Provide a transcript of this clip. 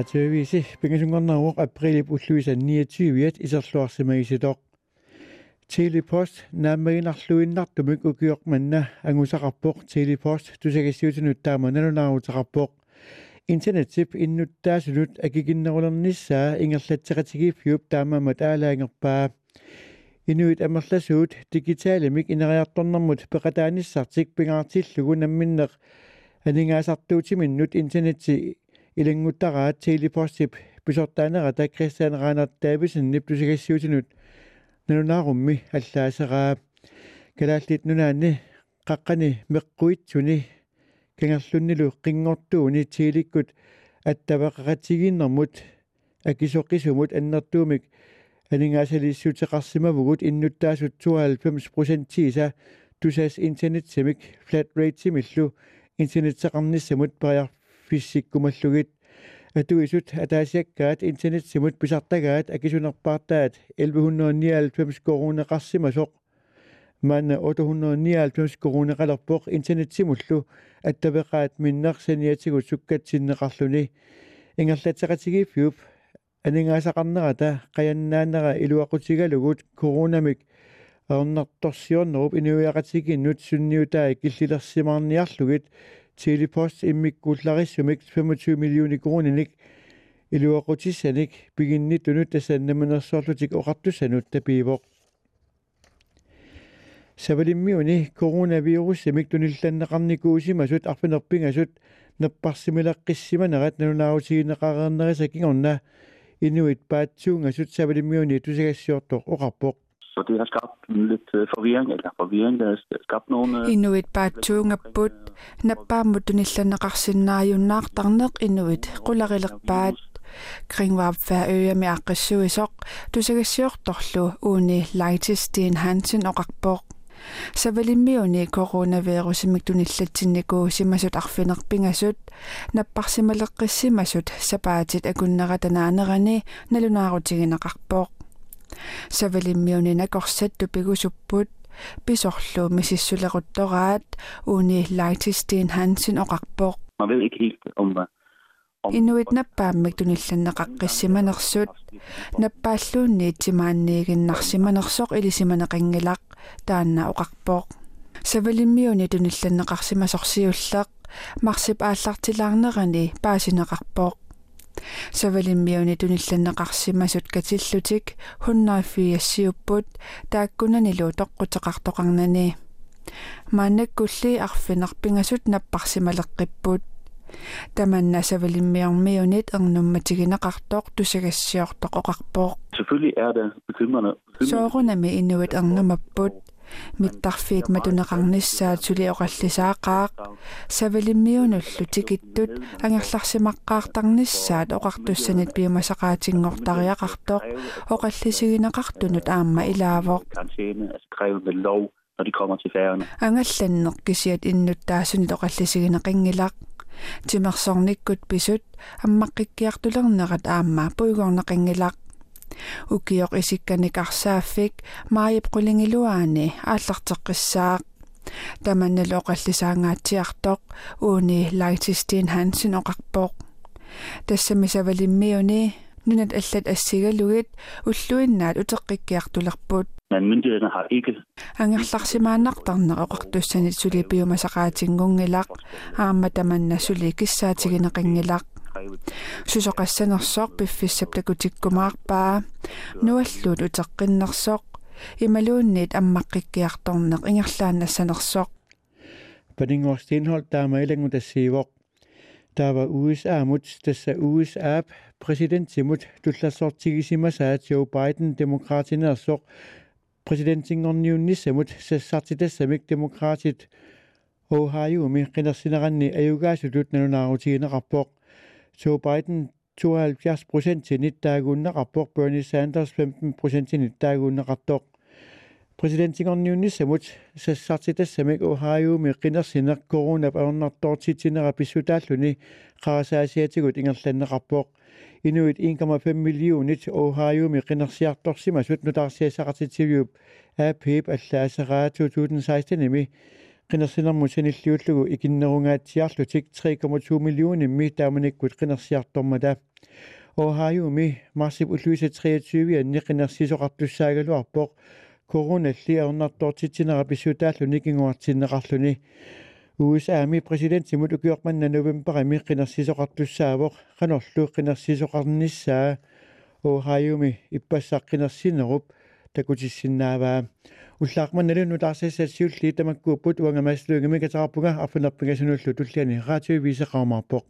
Radio pingasungornaruq aprili ulluisa 29 iserluarsimagisidoq Telepost naammaginarluinnartumik ukiormanna angusaqarpoq Telepost tusagissiutinut taama nalunaarutaqarpoq internetip innuttaasunut akiginnerulernissaa ingerlatseqatigiiffiup taamama taalaangerpaa inuit amerlasuut digitaalimik ineriartornermut peqataanissartik pingaartillugu namminneq aningaasartuutiminnut interneti илангуттараат тилипорсип писортаанерата кристианераанер таависиннип тусигассиутинут налунаарумми аллаасераа калааллит нунаанни қаққани меққуитсуни кангерлуннилу қингортууни тиликкут аттавақақатигиннэрмут акисоққисумут аннертуумик анингаасалииссутеқарсимавгут иннуттаасут 92% тиса тусаас интернетсимик flat rate симиллу интернетсеқарниссамут париар фиссиккумаллугит атуисут атаасиаккаат интернет симут писартагаат акисунерпаартаат 1199 коронеқарсимасоқ манна 899 коронеқалерпоқ интернет симуллу. Аттавеқаат миннерсаниатигут суккатсиннеқарлуни ингерлатеқатигииффиуп анингаасақарнерата қаяннааннера илуақутигалугут коронамик аернарторсиорнеруп инуиақатигиннут сунниутаа киллилерсимаарниарлугит Telepost иммиккууллариссумик 25 миллиони крониник илуақутиссаник пигиннитунут тассаннаманерсоорлутик оқартуссанут тапиивоқ савалиммиуни коронавируссамик тунилланнеқарникуусимасут арпинерпингасут наппарсимилаққиссиманерат нанунаавутигинеқарернериса кигорна инуит паатсуунгасут савалиммиуни тусагассиортоқ оқарпоқ Så det har skabt lidt øh, forvirring, eller forvirring, der har skabt nogle... Øh, inuit paatsuungapput nappaammutunillanneqarsinnaajunnaartarneq inuit qularilerpaat kringvaapfaaøyami aqqissuisoq tusagassiortorlu uuni laitis Sten Hansen oqarpoq савалиммиуни коронавируsimik туниллатсинникуусимасут арфинерпинgasut наппарсималеққиссимасут сапаатит акуннератанаанерани налунаарутигинеқарпоқ савалиммиуни накорсатту пигусуппут писорлу мисиссулеруттораат. Уни лайтистин хансин оқарпоқ. Man ved ikke helt om Inuit nappaammak tunillanneqaqqissimанерсут наппааллуунни тимаанниигиннарсиманерсоқ илисиманеқингилақ. Таанна оқарпоқ. Савалиммиуни тунилlanneqarsimasorsiulleq марсип ааллартилаарнерани паасинеқарпоқ савалиммиуни тунилланнеқарсимасут катиллутик 104 тааккунанилу тоққутеқартоқарнани мааннаккулли арфинарпингасут наппарсималеққиппут таманна савалиммиармиунит ернумматигинеқартоқ тусагассиортоқ оқарпоқ selvfølgelig er det bekymrende соорунами иннуит ернумаппут миттарфиит матунеқарнissaat сулиоқаллисаақаақ савалиммиунуллу тикиттут ангерларсимаққаартарнissaат оқартуссанит пиумасақаатингортариақартоқ оқаллисигинеқартунут аама илаавоқ når de kommer til færgerne. Angallanneq kisiat innuttaasunit oqallisigineqinngilaq timерсорниккут писут аммаққиккиартулернерат аама пуйгорнеқингилақ укиоқ исикканикарсааффик мааяп qulingilуаани ааллартеққиссаақ. Таманнал оқаллисаангаатсиартоқ ууни лайтистин хансин оқарпоқ. Тассамисавалиммиуни нунат аллат ассигалугит уллуиннаат утеққиккиартулерпут men myndighederne har ikke ангерларсимааннартарнер оқартуссанит сулипиумасақаатингунгилақ аама таманна сули киссаатигинеқингилақ сусоқассанерсоқ пиффиссап такутиккумаарпаа нуаллуут утеққиннерсоқ ималуунниит аммаққиккиарторнеқ ингерлаанассанерсоқ панингорстинхол таамаилангу тассиивоқ таава USA мут тасса USA præsidentимут туллассортигисимасаат Joe Biden демократинерсоқ præsidentiнгорниунниссамут сассартитассамик демократит Ohio ми qinерсинеранни аюгаасутут налунаарутигинеқарпоқ Joe Biden 72 prosentin ittaagunna qarpoq Bernie Sanders 15 prosentin ittaagunna qartoq presidentingorniunnissamut sassartitassamik Ohiomi qinersineq coronap aernartortitinera pissutaalluni qarasaasiatigut ingerlanneqarpoq inuit 1,5 millionit Ohiomi qinersiartorsimasut nutarsiasaqatitiviup aapip allaasaraa 2016 imi qinarsinarmu sanilliullugu ikinnerungaatiarlutik 3,2 millionimmi taamanikkut qinarsiartormata Ohio-mi marsip ulluisa 23 qinarsisoqartussaaгаluarpoq короналли арнартоортитсинера писсутааллуни кингуартиннеқарлуни USA-ми президент симут укиорманна новемберами qinarsisoqartussaavoq qanorlu qinarsisoqarnissаа Ohio-ми иппассаққинерсинеруп такутиссиннааваа уллаақманналуну таарсассассиулли тамаккууппут уангамааслуугими катараппуга аффунерпигасунуллу туллиани раатиу висеқармаарпоқ